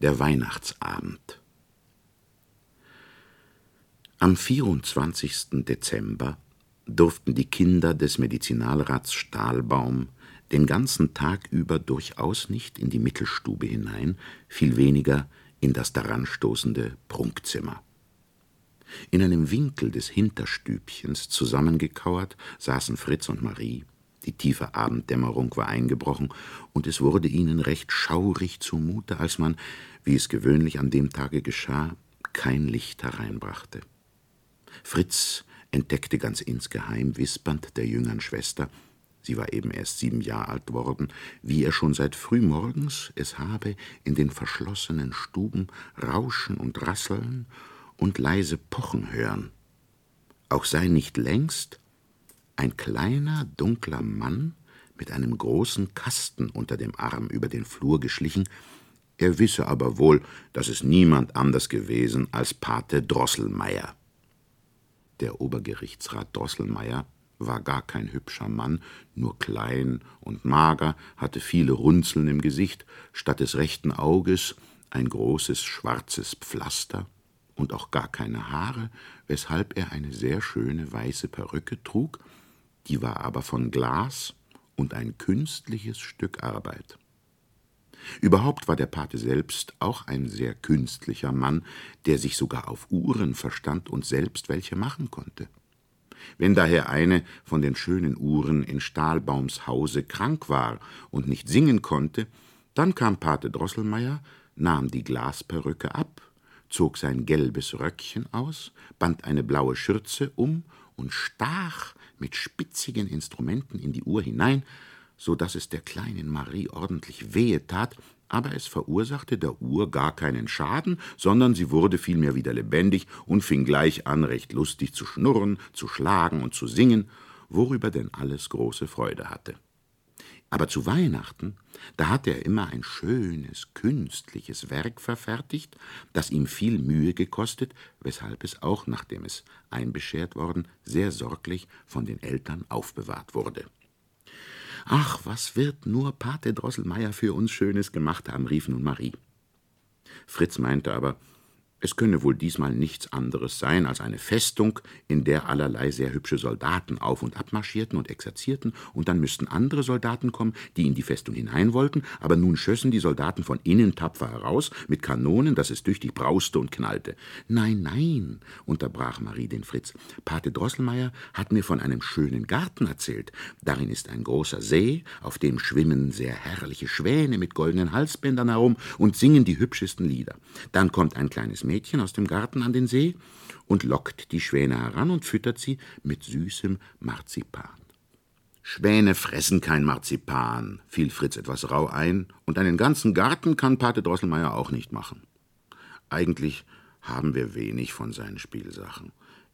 Der Weihnachtsabend. Am 24. Dezember durften die Kinder des Medizinalrats Stahlbaum den ganzen Tag über durchaus nicht in die Mittelstube hinein, viel weniger in das daranstoßende Prunkzimmer. In einem Winkel des Hinterstübchens zusammengekauert saßen Fritz und Marie. Die tiefe Abenddämmerung war eingebrochen, und es wurde ihnen recht schaurig zumute, als man, wie es gewöhnlich an dem Tage geschah, kein Licht hereinbrachte. Fritz entdeckte ganz insgeheim, wispernd der jüngern Schwester, sie war eben erst sieben Jahre alt worden, wie er schon seit frühmorgens es habe in den verschlossenen Stuben rauschen und rasseln und leise pochen hören. Auch sei nicht längst ein kleiner, dunkler Mann mit einem großen Kasten unter dem Arm über den Flur geschlichen, er wisse aber wohl, dass es niemand anders gewesen als Pate Drosselmeier. Der Obergerichtsrat Drosselmeier war gar kein hübscher Mann, nur klein und mager, hatte viele Runzeln im Gesicht, statt des rechten Auges ein großes schwarzes Pflaster und auch gar keine Haare, weshalb er eine sehr schöne weiße Perücke trug, die war aber von Glas und ein künstliches Stück Arbeit. Überhaupt war der Pate selbst auch ein sehr künstlicher Mann, der sich sogar auf Uhren verstand und selbst welche machen konnte. Wenn daher eine von den schönen Uhren in Stahlbaums Hause krank war und nicht singen konnte, dann kam Pate Drosselmeier, nahm die Glasperücke ab, zog sein gelbes Röckchen aus, band eine blaue Schürze um und stach mit spitzigen Instrumenten in die Uhr hinein, so dass es der kleinen Marie ordentlich wehe tat, aber es verursachte der Uhr gar keinen Schaden, sondern sie wurde vielmehr wieder lebendig und fing gleich an, recht lustig zu schnurren, zu schlagen und zu singen, worüber denn alles große Freude hatte. Aber zu Weihnachten, da hatte er immer ein schönes, künstliches Werk verfertigt, das ihm viel Mühe gekostet, weshalb es auch, nachdem es einbeschert worden, sehr sorglich von den Eltern aufbewahrt wurde. Ach, was wird nur Pate Drosselmeier für uns Schönes gemacht haben, rief nun Marie. Fritz meinte aber, es könne wohl diesmal nichts anderes sein als eine Festung, in der allerlei sehr hübsche Soldaten auf und ab marschierten und exerzierten, und dann müssten andere Soldaten kommen, die in die Festung hinein wollten, aber nun schössen die Soldaten von innen tapfer heraus, mit Kanonen, dass es tüchtig brauste und knallte. Nein, nein, unterbrach Marie den Fritz. Pate Drosselmeier hat mir von einem schönen Garten erzählt. Darin ist ein großer See, auf dem schwimmen sehr herrliche Schwäne mit goldenen Halsbändern herum und singen die hübschesten Lieder. Dann kommt ein kleines Mädchen aus dem Garten an den See und lockt die Schwäne heran und füttert sie mit süßem Marzipan. Schwäne fressen kein Marzipan, fiel Fritz etwas rau ein, und einen ganzen Garten kann Pate Drosselmeier auch nicht machen. Eigentlich haben wir wenig von seinen Spielsachen.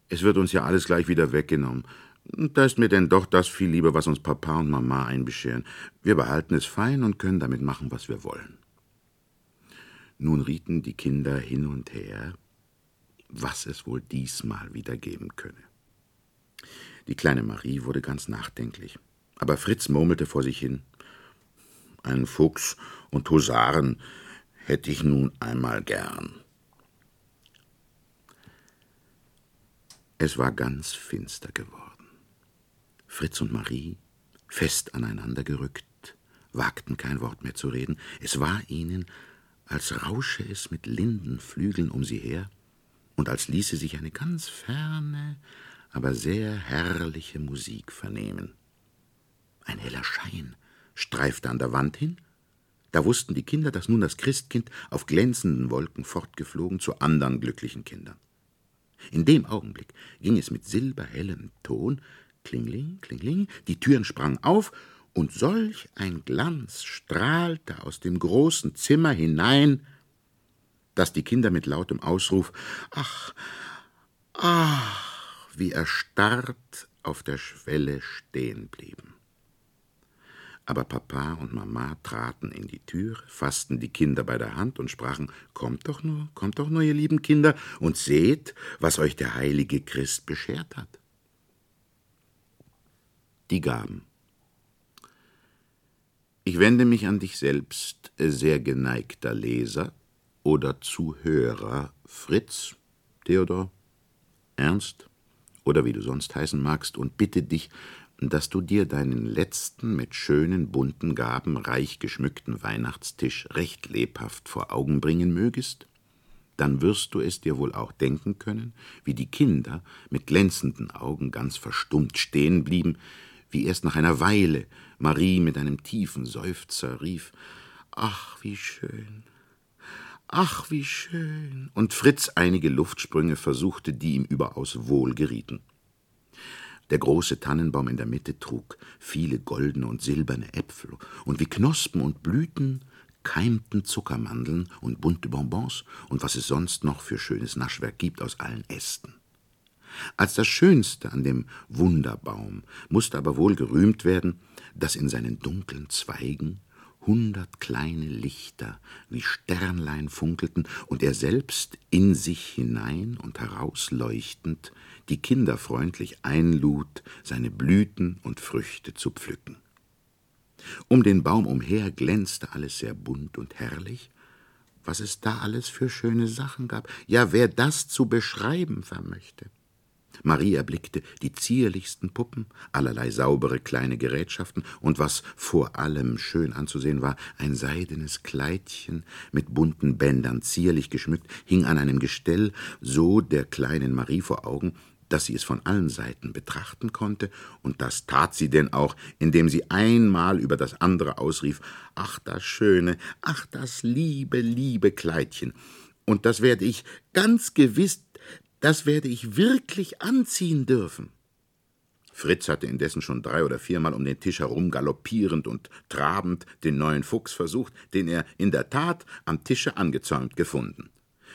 Es wird uns ja alles gleich wieder weggenommen. Da ist mir denn doch das viel lieber, was uns Papa und Mama einbescheren. Wir behalten es fein und können damit machen, was wir wollen. Nun rieten die Kinder hin und her, was es wohl diesmal wieder geben könne. Die kleine Marie wurde ganz nachdenklich, aber Fritz murmelte vor sich hin Einen Fuchs und Husaren hätte ich nun einmal gern. Es war ganz finster geworden. Fritz und Marie, fest aneinander gerückt, wagten kein Wort mehr zu reden. Es war ihnen, als rausche es mit Lindenflügeln um sie her und als ließe sich eine ganz ferne, aber sehr herrliche Musik vernehmen. Ein heller Schein streifte an der Wand hin, da wussten die Kinder, dass nun das Christkind auf glänzenden Wolken fortgeflogen zu anderen glücklichen Kindern. In dem Augenblick ging es mit silberhellem Ton, klingling, klingling, die Türen sprangen auf, und solch ein Glanz strahlte aus dem großen Zimmer hinein, dass die Kinder mit lautem Ausruf Ach, ach, wie erstarrt auf der Schwelle stehen blieben. Aber Papa und Mama traten in die Tür, fassten die Kinder bei der Hand und sprachen Kommt doch nur, kommt doch nur, ihr lieben Kinder, und seht, was euch der heilige Christ beschert hat. Die Gaben. Ich wende mich an dich selbst, sehr geneigter Leser, oder Zuhörer Fritz, Theodor, Ernst oder wie du sonst heißen magst, und bitte dich, dass du dir deinen letzten mit schönen bunten Gaben reich geschmückten Weihnachtstisch recht lebhaft vor Augen bringen mögest? Dann wirst du es dir wohl auch denken können, wie die Kinder mit glänzenden Augen ganz verstummt stehen blieben, wie erst nach einer Weile Marie mit einem tiefen Seufzer rief Ach, wie schön, ach, wie schön, und Fritz einige Luftsprünge versuchte, die ihm überaus wohl gerieten. Der große Tannenbaum in der Mitte trug viele goldene und silberne Äpfel, und wie Knospen und Blüten keimten Zuckermandeln und bunte Bonbons und was es sonst noch für schönes Naschwerk gibt aus allen Ästen. Als das Schönste an dem Wunderbaum musste aber wohl gerühmt werden, dass in seinen dunklen Zweigen hundert kleine Lichter wie Sternlein funkelten und er selbst in sich hinein und herausleuchtend die Kinder freundlich einlud, seine Blüten und Früchte zu pflücken. Um den Baum umher glänzte alles sehr bunt und herrlich, was es da alles für schöne Sachen gab, ja, wer das zu beschreiben vermöchte. Marie erblickte die zierlichsten Puppen, allerlei saubere kleine Gerätschaften und was vor allem schön anzusehen war, ein seidenes Kleidchen mit bunten Bändern zierlich geschmückt, hing an einem Gestell so der kleinen Marie vor Augen, dass sie es von allen Seiten betrachten konnte, und das tat sie denn auch, indem sie einmal über das andere ausrief Ach, das schöne, ach, das liebe, liebe Kleidchen. Und das werde ich ganz gewiss das werde ich wirklich anziehen dürfen. Fritz hatte indessen schon drei oder viermal um den Tisch herum galoppierend und trabend den neuen Fuchs versucht, den er in der Tat am Tische angezäumt gefunden.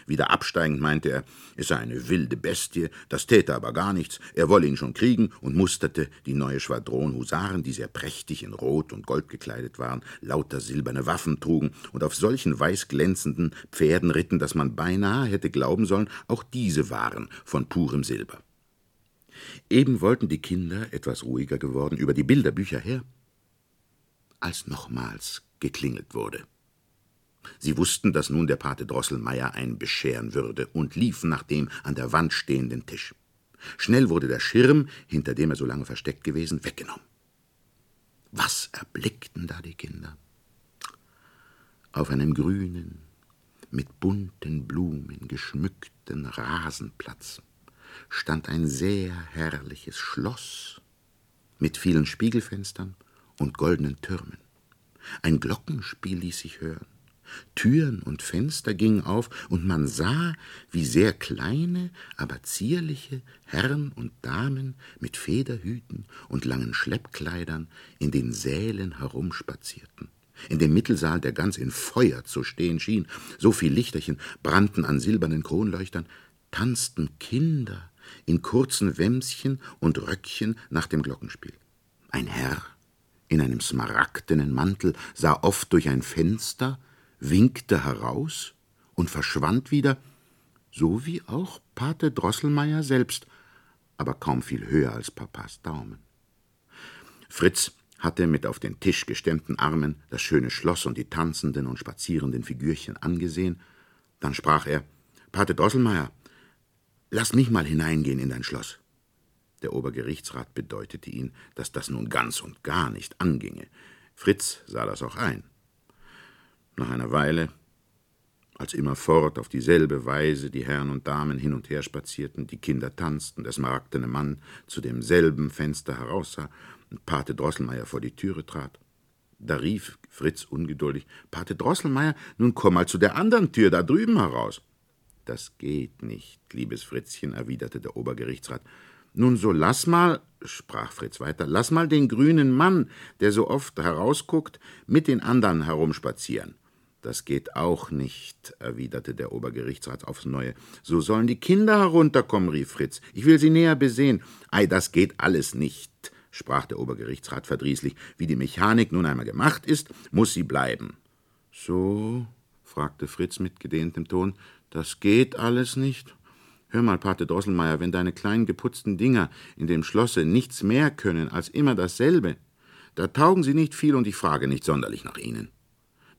Wieder absteigend meinte er, es sei eine wilde Bestie, das täte aber gar nichts, er wolle ihn schon kriegen und musterte die neue Schwadron Husaren, die sehr prächtig in Rot und Gold gekleidet waren, lauter silberne Waffen trugen und auf solchen weißglänzenden Pferden ritten, dass man beinahe hätte glauben sollen, auch diese waren von purem Silber. Eben wollten die Kinder, etwas ruhiger geworden, über die Bilderbücher her, als nochmals geklingelt wurde. Sie wussten, dass nun der Pate Drosselmeier ein bescheren würde und liefen nach dem an der Wand stehenden Tisch. Schnell wurde der Schirm, hinter dem er so lange versteckt gewesen, weggenommen. Was erblickten da die Kinder? Auf einem grünen, mit bunten Blumen geschmückten Rasenplatz stand ein sehr herrliches Schloss mit vielen Spiegelfenstern und goldenen Türmen. Ein Glockenspiel ließ sich hören. Türen und Fenster gingen auf, und man sah, wie sehr kleine, aber zierliche Herren und Damen mit Federhüten und langen Schleppkleidern in den Sälen herumspazierten. In dem Mittelsaal, der ganz in Feuer zu stehen schien, so viel Lichterchen brannten an silbernen Kronleuchtern, tanzten Kinder in kurzen Wämschen und Röckchen nach dem Glockenspiel. Ein Herr in einem smaragdenen Mantel sah oft durch ein Fenster winkte heraus und verschwand wieder, so wie auch Pate Drosselmeier selbst, aber kaum viel höher als Papas Daumen. Fritz hatte mit auf den Tisch gestemmten Armen das schöne Schloss und die tanzenden und spazierenden Figürchen angesehen. Dann sprach er: Pate Drosselmeier, lass mich mal hineingehen in dein Schloss. Der Obergerichtsrat bedeutete ihn, dass das nun ganz und gar nicht anginge. Fritz sah das auch ein. Nach einer Weile, als immerfort auf dieselbe Weise die Herren und Damen hin und her spazierten, die Kinder tanzten, der smaragdene Mann zu demselben Fenster heraussah und Pate Drosselmeier vor die Türe trat, da rief Fritz ungeduldig: Pate Drosselmeier, nun komm mal zu der anderen Tür da drüben heraus. Das geht nicht, liebes Fritzchen, erwiderte der Obergerichtsrat. Nun so lass mal, sprach Fritz weiter, lass mal den grünen Mann, der so oft herausguckt, mit den anderen herumspazieren. Das geht auch nicht, erwiderte der Obergerichtsrat aufs Neue. So sollen die Kinder herunterkommen, rief Fritz. Ich will sie näher besehen. Ei, das geht alles nicht, sprach der Obergerichtsrat verdrießlich. Wie die Mechanik nun einmal gemacht ist, muss sie bleiben. So, fragte Fritz mit gedehntem Ton, das geht alles nicht? Hör mal, Pate Drosselmeier, wenn deine kleinen geputzten Dinger in dem Schlosse nichts mehr können als immer dasselbe, da taugen sie nicht viel und ich frage nicht sonderlich nach ihnen.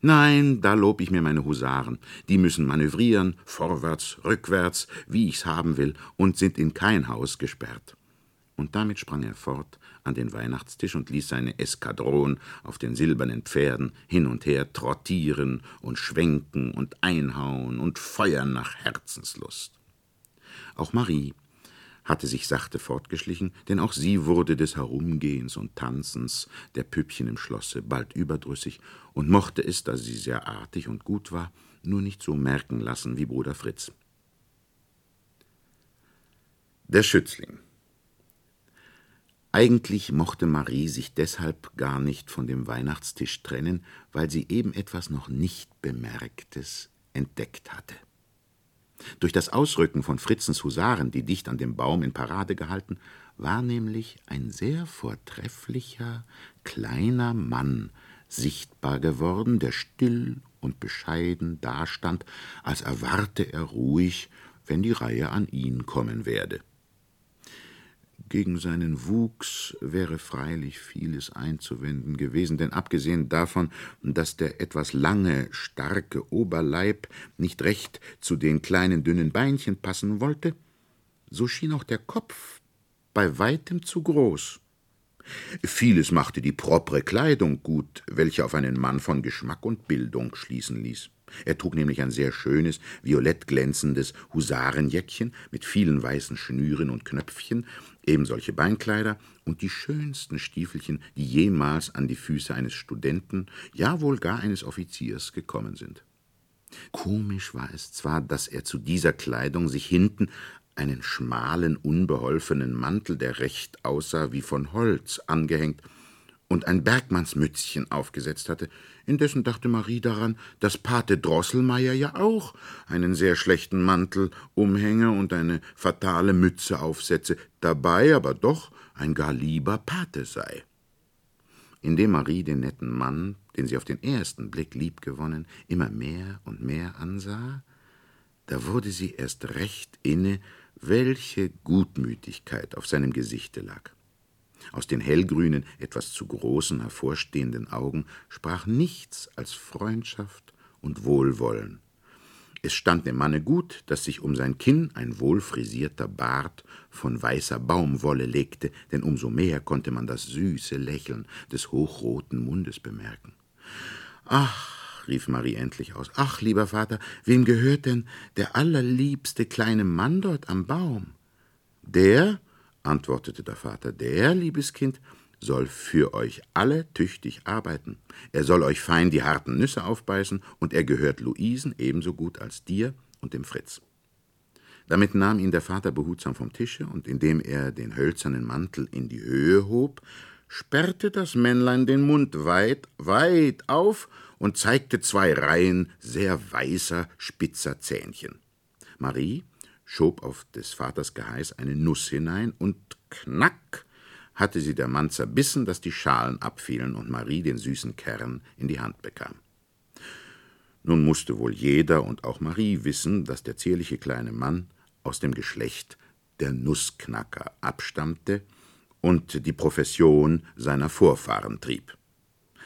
Nein, da lob ich mir meine Husaren. Die müssen manövrieren, vorwärts, rückwärts, wie ich's haben will, und sind in kein Haus gesperrt. Und damit sprang er fort an den Weihnachtstisch und ließ seine Eskadron auf den silbernen Pferden hin und her trottieren und schwenken und einhauen und feuern nach Herzenslust. Auch Marie hatte sich sachte fortgeschlichen, denn auch sie wurde des Herumgehens und Tanzens der Püppchen im Schlosse bald überdrüssig und mochte es, da sie sehr artig und gut war, nur nicht so merken lassen wie Bruder Fritz. Der Schützling Eigentlich mochte Marie sich deshalb gar nicht von dem Weihnachtstisch trennen, weil sie eben etwas noch nicht Bemerktes entdeckt hatte. Durch das Ausrücken von Fritzens Husaren, die dicht an dem Baum in Parade gehalten, war nämlich ein sehr vortrefflicher, kleiner Mann sichtbar geworden, der still und bescheiden dastand, als erwarte er ruhig, wenn die Reihe an ihn kommen werde. Gegen seinen Wuchs wäre freilich vieles einzuwenden gewesen, denn abgesehen davon, dass der etwas lange, starke Oberleib nicht recht zu den kleinen, dünnen Beinchen passen wollte, so schien auch der Kopf bei weitem zu groß. Vieles machte die propre Kleidung gut, welche auf einen Mann von Geschmack und Bildung schließen ließ. Er trug nämlich ein sehr schönes, violett glänzendes Husarenjäckchen mit vielen weißen Schnüren und Knöpfchen, ebensolche Beinkleider und die schönsten Stiefelchen, die jemals an die Füße eines Studenten, ja wohl gar eines Offiziers gekommen sind. Komisch war es zwar, dass er zu dieser Kleidung sich hinten einen schmalen, unbeholfenen Mantel, der recht aussah wie von Holz, angehängt und ein Bergmannsmützchen aufgesetzt hatte. Indessen dachte Marie daran, dass Pate Drosselmeier ja auch einen sehr schlechten Mantel umhänge und eine fatale Mütze aufsetze, dabei aber doch ein gar lieber Pate sei. Indem Marie den netten Mann, den sie auf den ersten Blick liebgewonnen, immer mehr und mehr ansah, da wurde sie erst recht inne, welche Gutmütigkeit auf seinem Gesichte lag. Aus den hellgrünen, etwas zu großen, hervorstehenden Augen sprach nichts als Freundschaft und Wohlwollen. Es stand dem Manne gut, dass sich um sein Kinn ein wohlfrisierter Bart von weißer Baumwolle legte, denn umso mehr konnte man das süße Lächeln des hochroten Mundes bemerken. Ach, rief Marie endlich aus, ach, lieber Vater, wem gehört denn der allerliebste kleine Mann dort am Baum? Der, antwortete der Vater, der, liebes Kind, soll für euch alle tüchtig arbeiten. Er soll euch fein die harten Nüsse aufbeißen, und er gehört Luisen ebenso gut als dir und dem Fritz. Damit nahm ihn der Vater behutsam vom Tische, und indem er den hölzernen Mantel in die Höhe hob, sperrte das Männlein den Mund weit, weit auf und zeigte zwei Reihen sehr weißer, spitzer Zähnchen. Marie schob auf des Vaters Geheiß eine Nuss hinein, und knack hatte sie der Mann zerbissen, dass die Schalen abfielen und Marie den süßen Kern in die Hand bekam. Nun musste wohl jeder und auch Marie wissen, dass der zierliche kleine Mann aus dem Geschlecht der Nussknacker abstammte und die Profession seiner Vorfahren trieb.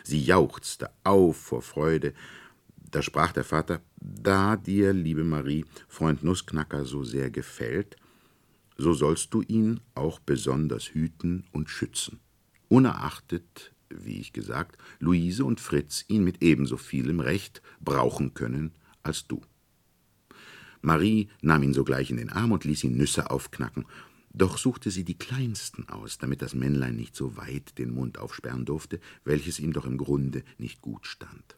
Sie jauchzte auf vor Freude, da sprach der Vater, da dir, liebe Marie, Freund Nussknacker so sehr gefällt, so sollst du ihn auch besonders hüten und schützen, unerachtet, wie ich gesagt, Luise und Fritz ihn mit ebenso vielem Recht brauchen können als du. Marie nahm ihn sogleich in den Arm und ließ ihn Nüsse aufknacken, doch suchte sie die kleinsten aus, damit das Männlein nicht so weit den Mund aufsperren durfte, welches ihm doch im Grunde nicht gut stand.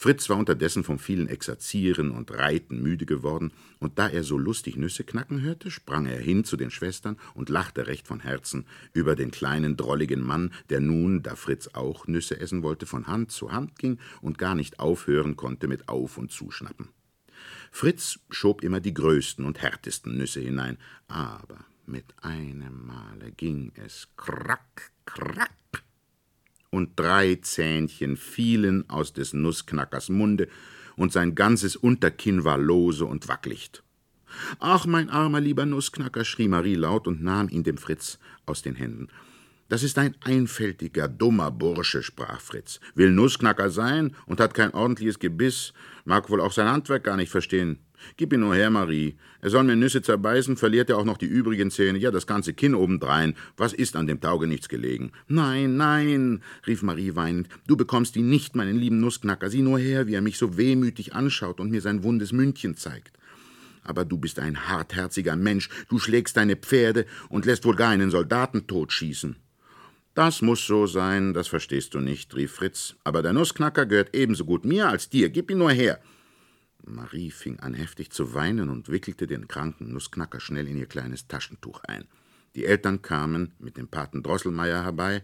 Fritz war unterdessen vom vielen Exerzieren und Reiten müde geworden, und da er so lustig Nüsse knacken hörte, sprang er hin zu den Schwestern und lachte recht von Herzen über den kleinen, drolligen Mann, der nun, da Fritz auch Nüsse essen wollte, von Hand zu Hand ging und gar nicht aufhören konnte mit Auf- und Zuschnappen. Fritz schob immer die größten und härtesten Nüsse hinein, aber mit einem Male ging es krack, krack, und drei Zähnchen fielen aus des Nussknackers Munde, und sein ganzes Unterkinn war lose und wacklicht. Ach, mein armer lieber Nussknacker, schrie Marie laut und nahm ihn dem Fritz aus den Händen. Das ist ein einfältiger, dummer Bursche, sprach Fritz. Will Nussknacker sein und hat kein ordentliches Gebiss, mag wohl auch sein Handwerk gar nicht verstehen. Gib ihn nur her, Marie. Er soll mir Nüsse zerbeißen, verliert er auch noch die übrigen Zähne, ja, das ganze Kinn obendrein. Was ist an dem Taugenichts gelegen? Nein, nein, rief Marie weinend, du bekommst ihn nicht, meinen lieben Nussknacker. Sieh nur her, wie er mich so wehmütig anschaut und mir sein wundes Mündchen zeigt. Aber du bist ein hartherziger Mensch, du schlägst deine Pferde und lässt wohl gar einen Soldaten totschießen. Das muss so sein, das verstehst du nicht, rief Fritz. Aber der Nussknacker gehört ebenso gut mir als dir. Gib ihn nur her. Marie fing an heftig zu weinen und wickelte den kranken Nussknacker schnell in ihr kleines Taschentuch ein. Die Eltern kamen mit dem Paten Drosselmeier herbei.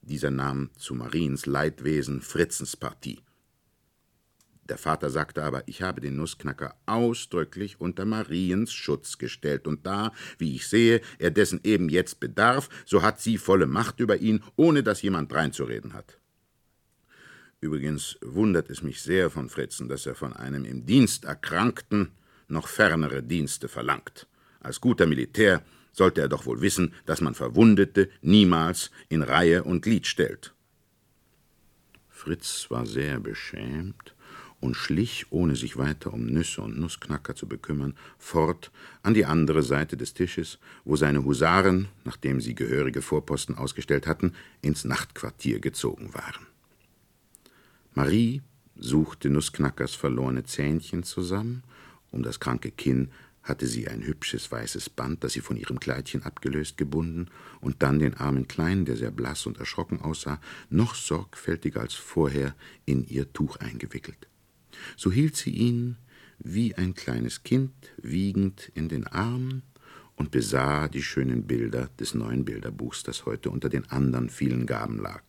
Dieser nahm zu Mariens Leidwesen Fritzens Partie. Der Vater sagte aber, ich habe den Nussknacker ausdrücklich unter Mariens Schutz gestellt, und da, wie ich sehe, er dessen eben jetzt bedarf, so hat sie volle Macht über ihn, ohne dass jemand dreinzureden hat. Übrigens wundert es mich sehr von Fritzen, dass er von einem im Dienst Erkrankten noch fernere Dienste verlangt. Als guter Militär sollte er doch wohl wissen, dass man Verwundete niemals in Reihe und Glied stellt. Fritz war sehr beschämt und schlich, ohne sich weiter um Nüsse und Nussknacker zu bekümmern, fort an die andere Seite des Tisches, wo seine Husaren, nachdem sie gehörige Vorposten ausgestellt hatten, ins Nachtquartier gezogen waren. Marie suchte Nussknackers verlorene Zähnchen zusammen, um das kranke Kinn hatte sie ein hübsches weißes Band, das sie von ihrem Kleidchen abgelöst, gebunden und dann den armen Kleinen, der sehr blass und erschrocken aussah, noch sorgfältiger als vorher in ihr Tuch eingewickelt so hielt sie ihn wie ein kleines Kind wiegend in den Armen und besah die schönen Bilder des neuen Bilderbuchs, das heute unter den anderen vielen Gaben lag.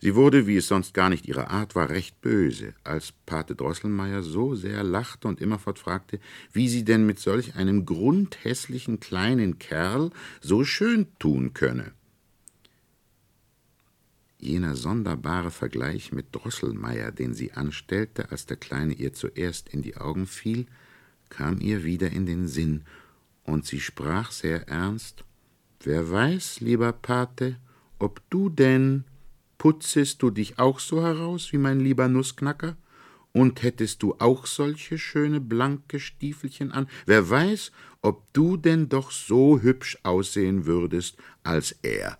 Sie wurde, wie es sonst gar nicht ihre Art war, recht böse, als Pate Drosselmeier so sehr lachte und immerfort fragte, wie sie denn mit solch einem grundhässlichen kleinen Kerl so schön tun könne. Jener sonderbare Vergleich mit Drosselmeier, den sie anstellte, als der Kleine ihr zuerst in die Augen fiel, kam ihr wieder in den Sinn, und sie sprach sehr ernst Wer weiß, lieber Pate, ob du denn putzest du dich auch so heraus wie mein lieber Nussknacker? Und hättest du auch solche schöne blanke Stiefelchen an? Wer weiß, ob du denn doch so hübsch aussehen würdest als er?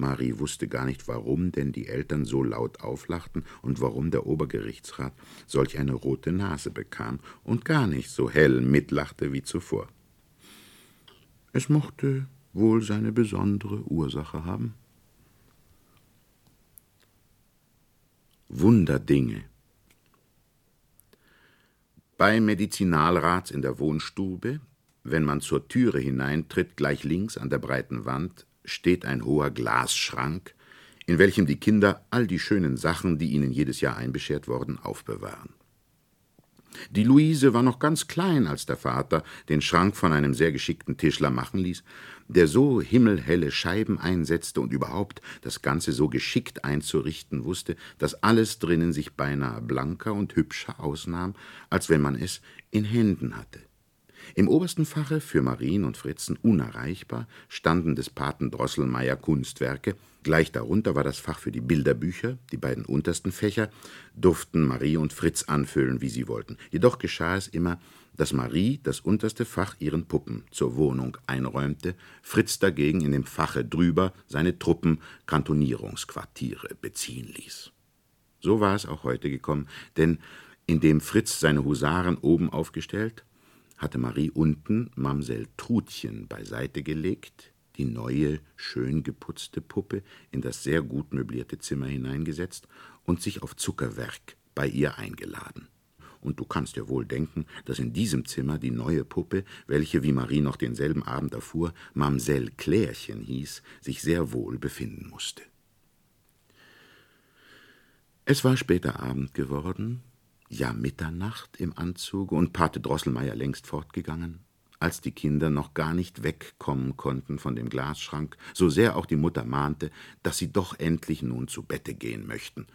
Marie wusste gar nicht, warum denn die Eltern so laut auflachten und warum der Obergerichtsrat solch eine rote Nase bekam und gar nicht so hell mitlachte wie zuvor. Es mochte wohl seine besondere Ursache haben. Wunderdinge Bei Medizinalrats in der Wohnstube, wenn man zur Türe hineintritt, gleich links an der breiten Wand, steht ein hoher Glasschrank, in welchem die Kinder all die schönen Sachen, die ihnen jedes Jahr einbeschert worden, aufbewahren. Die Luise war noch ganz klein, als der Vater den Schrank von einem sehr geschickten Tischler machen ließ, der so himmelhelle Scheiben einsetzte und überhaupt das Ganze so geschickt einzurichten wusste, dass alles drinnen sich beinahe blanker und hübscher ausnahm, als wenn man es in Händen hatte. Im obersten Fache, für Marien und Fritzen unerreichbar, standen des Paten Drosselmeier Kunstwerke, gleich darunter war das Fach für die Bilderbücher, die beiden untersten Fächer durften Marie und Fritz anfüllen, wie sie wollten. Jedoch geschah es immer, dass Marie das unterste Fach ihren Puppen zur Wohnung einräumte, Fritz dagegen in dem Fache drüber seine Truppen Kantonierungsquartiere beziehen ließ. So war es auch heute gekommen, denn indem Fritz seine Husaren oben aufgestellt, hatte Marie unten Mamsell Trutchen beiseite gelegt, die neue, schön geputzte Puppe in das sehr gut möblierte Zimmer hineingesetzt und sich auf Zuckerwerk bei ihr eingeladen. Und du kannst dir wohl denken, dass in diesem Zimmer die neue Puppe, welche, wie Marie noch denselben Abend erfuhr, Mamsell Klärchen hieß, sich sehr wohl befinden musste. Es war später Abend geworden, ja Mitternacht im Anzuge und Pate Drosselmeier längst fortgegangen, als die Kinder noch gar nicht wegkommen konnten von dem Glasschrank, so sehr auch die Mutter mahnte, dass sie doch endlich nun zu Bette gehen möchten.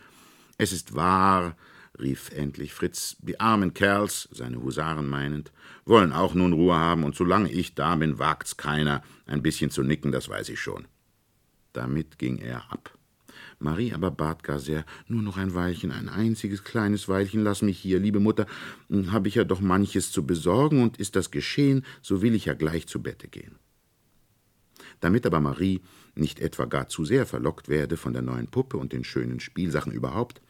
Es ist wahr, rief endlich Fritz, die armen Kerls, seine Husaren meinend, wollen auch nun Ruhe haben, und solange ich da bin, wagt's keiner, ein bisschen zu nicken, das weiß ich schon. Damit ging er ab. Marie aber bat gar sehr, nur noch ein Weilchen, ein einziges kleines Weilchen, lass mich hier, liebe Mutter, hm, habe ich ja doch manches zu besorgen, und ist das geschehen, so will ich ja gleich zu Bette gehen. Damit aber Marie nicht etwa gar zu sehr verlockt werde von der neuen Puppe und den schönen Spielsachen überhaupt,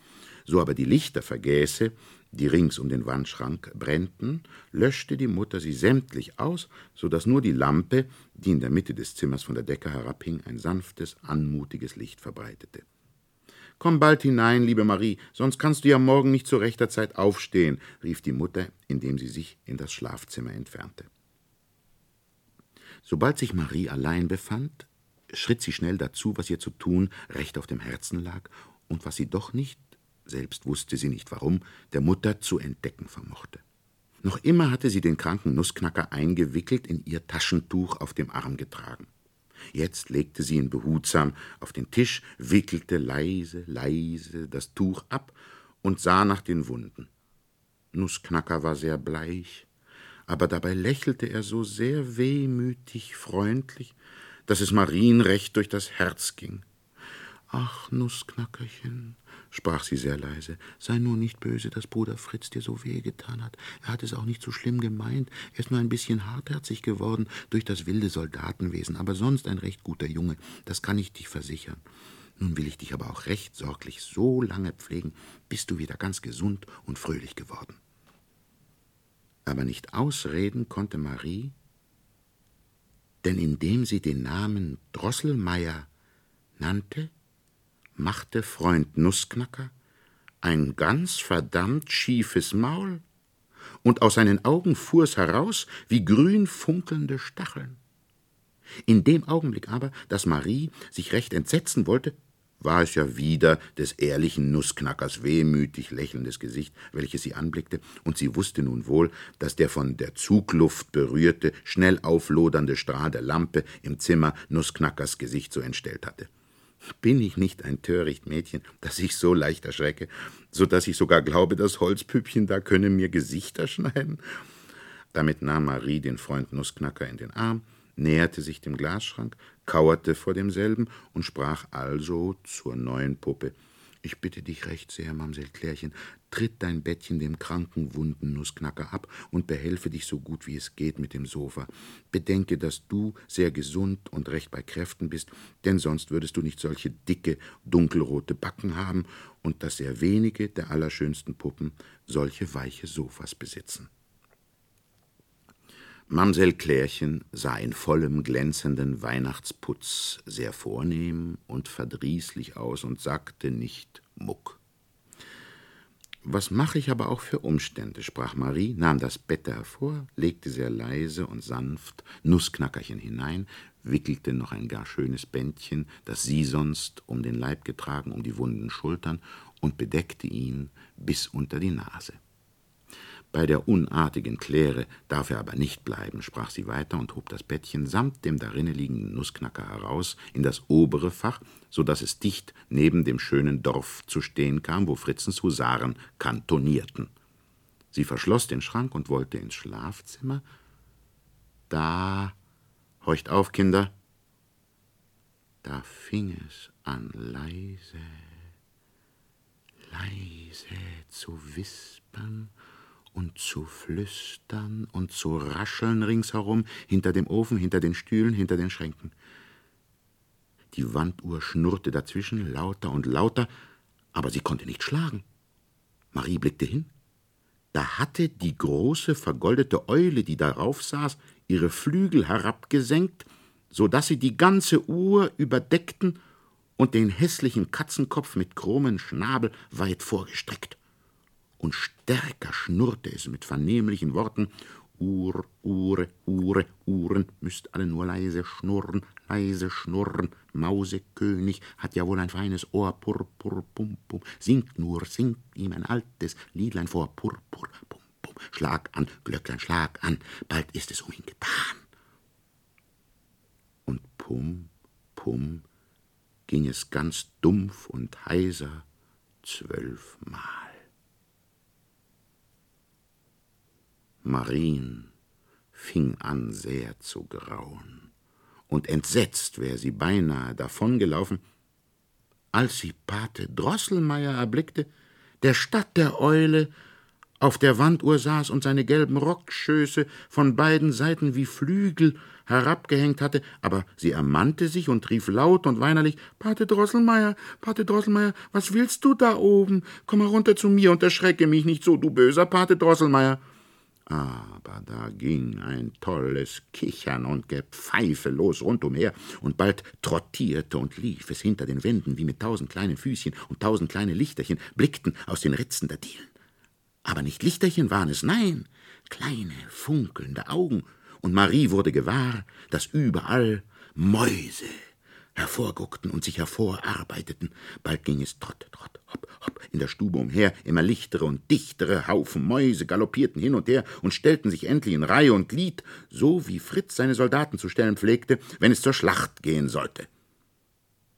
so aber die Lichter vergäße, die rings um den Wandschrank brennten, löschte die Mutter sie sämtlich aus, so dass nur die Lampe, die in der Mitte des Zimmers von der Decke herabhing, ein sanftes, anmutiges Licht verbreitete. Komm bald hinein, liebe Marie, sonst kannst du ja morgen nicht zu rechter Zeit aufstehen, rief die Mutter, indem sie sich in das Schlafzimmer entfernte. Sobald sich Marie allein befand, schritt sie schnell dazu, was ihr zu tun recht auf dem Herzen lag und was sie doch nicht, selbst wusste sie nicht warum, der Mutter zu entdecken vermochte. Noch immer hatte sie den kranken Nussknacker eingewickelt in ihr Taschentuch auf dem Arm getragen. Jetzt legte sie ihn behutsam auf den Tisch, wickelte leise, leise das Tuch ab und sah nach den Wunden. Nussknacker war sehr bleich, aber dabei lächelte er so sehr wehmütig freundlich, dass es Marien recht durch das Herz ging. Ach, Nussknackerchen, sprach sie sehr leise, sei nur nicht böse, dass Bruder Fritz dir so weh getan hat. Er hat es auch nicht so schlimm gemeint. Er ist nur ein bisschen hartherzig geworden durch das wilde Soldatenwesen, aber sonst ein recht guter Junge, das kann ich dich versichern. Nun will ich dich aber auch recht sorglich so lange pflegen, bis du wieder ganz gesund und fröhlich geworden. Aber nicht ausreden konnte Marie, denn indem sie den Namen Drosselmeier nannte, machte Freund Nussknacker ein ganz verdammt schiefes Maul, und aus seinen Augen fuhr es heraus wie grün funkelnde Stacheln. In dem Augenblick aber, dass Marie sich recht entsetzen wollte, war es ja wieder des ehrlichen Nussknackers wehmütig lächelndes Gesicht, welches sie anblickte, und sie wusste nun wohl, dass der von der Zugluft berührte, schnell auflodernde Strahl der Lampe im Zimmer Nussknackers Gesicht so entstellt hatte. Bin ich nicht ein töricht Mädchen, dass ich so leicht erschrecke, so dass ich sogar glaube, das Holzpüppchen da könne mir Gesichter schneiden? Damit nahm Marie den Freund Nussknacker in den Arm, näherte sich dem Glasschrank, kauerte vor demselben und sprach also zur neuen Puppe. Ich bitte dich recht sehr, Mamsell Klärchen, tritt dein Bettchen dem kranken, wunden Nussknacker ab und behelfe dich so gut wie es geht mit dem Sofa. Bedenke, dass du sehr gesund und recht bei Kräften bist, denn sonst würdest du nicht solche dicke, dunkelrote Backen haben und dass sehr wenige der allerschönsten Puppen solche weiche Sofas besitzen. Mamsell Klärchen sah in vollem glänzenden Weihnachtsputz sehr vornehm und verdrießlich aus und sagte nicht Muck. Was mache ich aber auch für Umstände, sprach Marie, nahm das Bett hervor, legte sehr leise und sanft Nussknackerchen hinein, wickelte noch ein gar schönes Bändchen, das sie sonst um den Leib getragen, um die wunden Schultern, und bedeckte ihn bis unter die Nase. Bei der unartigen Kläre darf er aber nicht bleiben, sprach sie weiter und hob das Bettchen samt dem darinne liegenden Nussknacker heraus in das obere Fach, so dass es dicht neben dem schönen Dorf zu stehen kam, wo Fritzens Husaren kantonierten. Sie verschloss den Schrank und wollte ins Schlafzimmer. Da, horcht auf, Kinder, da fing es an leise, leise zu wispern und zu flüstern und zu rascheln ringsherum, hinter dem Ofen, hinter den Stühlen, hinter den Schränken. Die Wanduhr schnurrte dazwischen, lauter und lauter, aber sie konnte nicht schlagen. Marie blickte hin. Da hatte die große, vergoldete Eule, die darauf saß, ihre Flügel herabgesenkt, so dass sie die ganze Uhr überdeckten und den hässlichen Katzenkopf mit krummem Schnabel weit vorgestreckt und stärker schnurrte es mit vernehmlichen Worten Uhr, Ure, Ure, Uhren, müsst alle nur leise schnurren, leise schnurren. Mausekönig hat ja wohl ein feines Ohr, purpur, pum, pum. Singt nur, singt ihm ein altes Liedlein vor, purpur, pum, pum. Schlag an, Glöcklein, schlag an, bald ist es um ihn getan. Und pum, pum, ging es ganz dumpf und heiser zwölfmal. Marien fing an sehr zu grauen und entsetzt wäre sie beinahe davongelaufen, als sie Pate Drosselmeier erblickte, der statt der Eule auf der Wanduhr saß und seine gelben Rockschöße von beiden Seiten wie Flügel herabgehängt hatte, aber sie ermannte sich und rief laut und weinerlich Pate Drosselmeier, Pate Drosselmeier, was willst du da oben? Komm herunter zu mir und erschrecke mich nicht so, du böser Pate Drosselmeier. Aber da ging ein tolles Kichern und Gepfeife los rundumher, und bald trottierte und lief es hinter den Wänden, wie mit tausend kleinen Füßchen und tausend kleine Lichterchen blickten aus den Ritzen der Dielen. Aber nicht Lichterchen waren es, nein, kleine, funkelnde Augen, und Marie wurde gewahr, dass überall Mäuse hervorguckten und sich hervorarbeiteten. Bald ging es trott, trott, hopp, hopp in der Stube umher, immer lichtere und dichtere Haufen Mäuse galoppierten hin und her und stellten sich endlich in Reihe und Glied, so wie Fritz seine Soldaten zu stellen pflegte, wenn es zur Schlacht gehen sollte.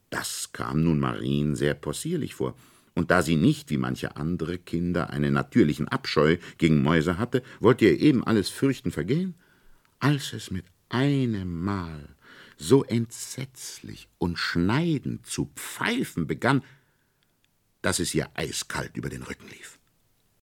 Das kam nun Marien sehr possierlich vor, und da sie nicht, wie manche andere Kinder, einen natürlichen Abscheu gegen Mäuse hatte, wollte ihr eben alles Fürchten vergehen, als es mit einem Mal so entsetzlich und schneidend zu pfeifen begann, dass es ihr eiskalt über den Rücken lief.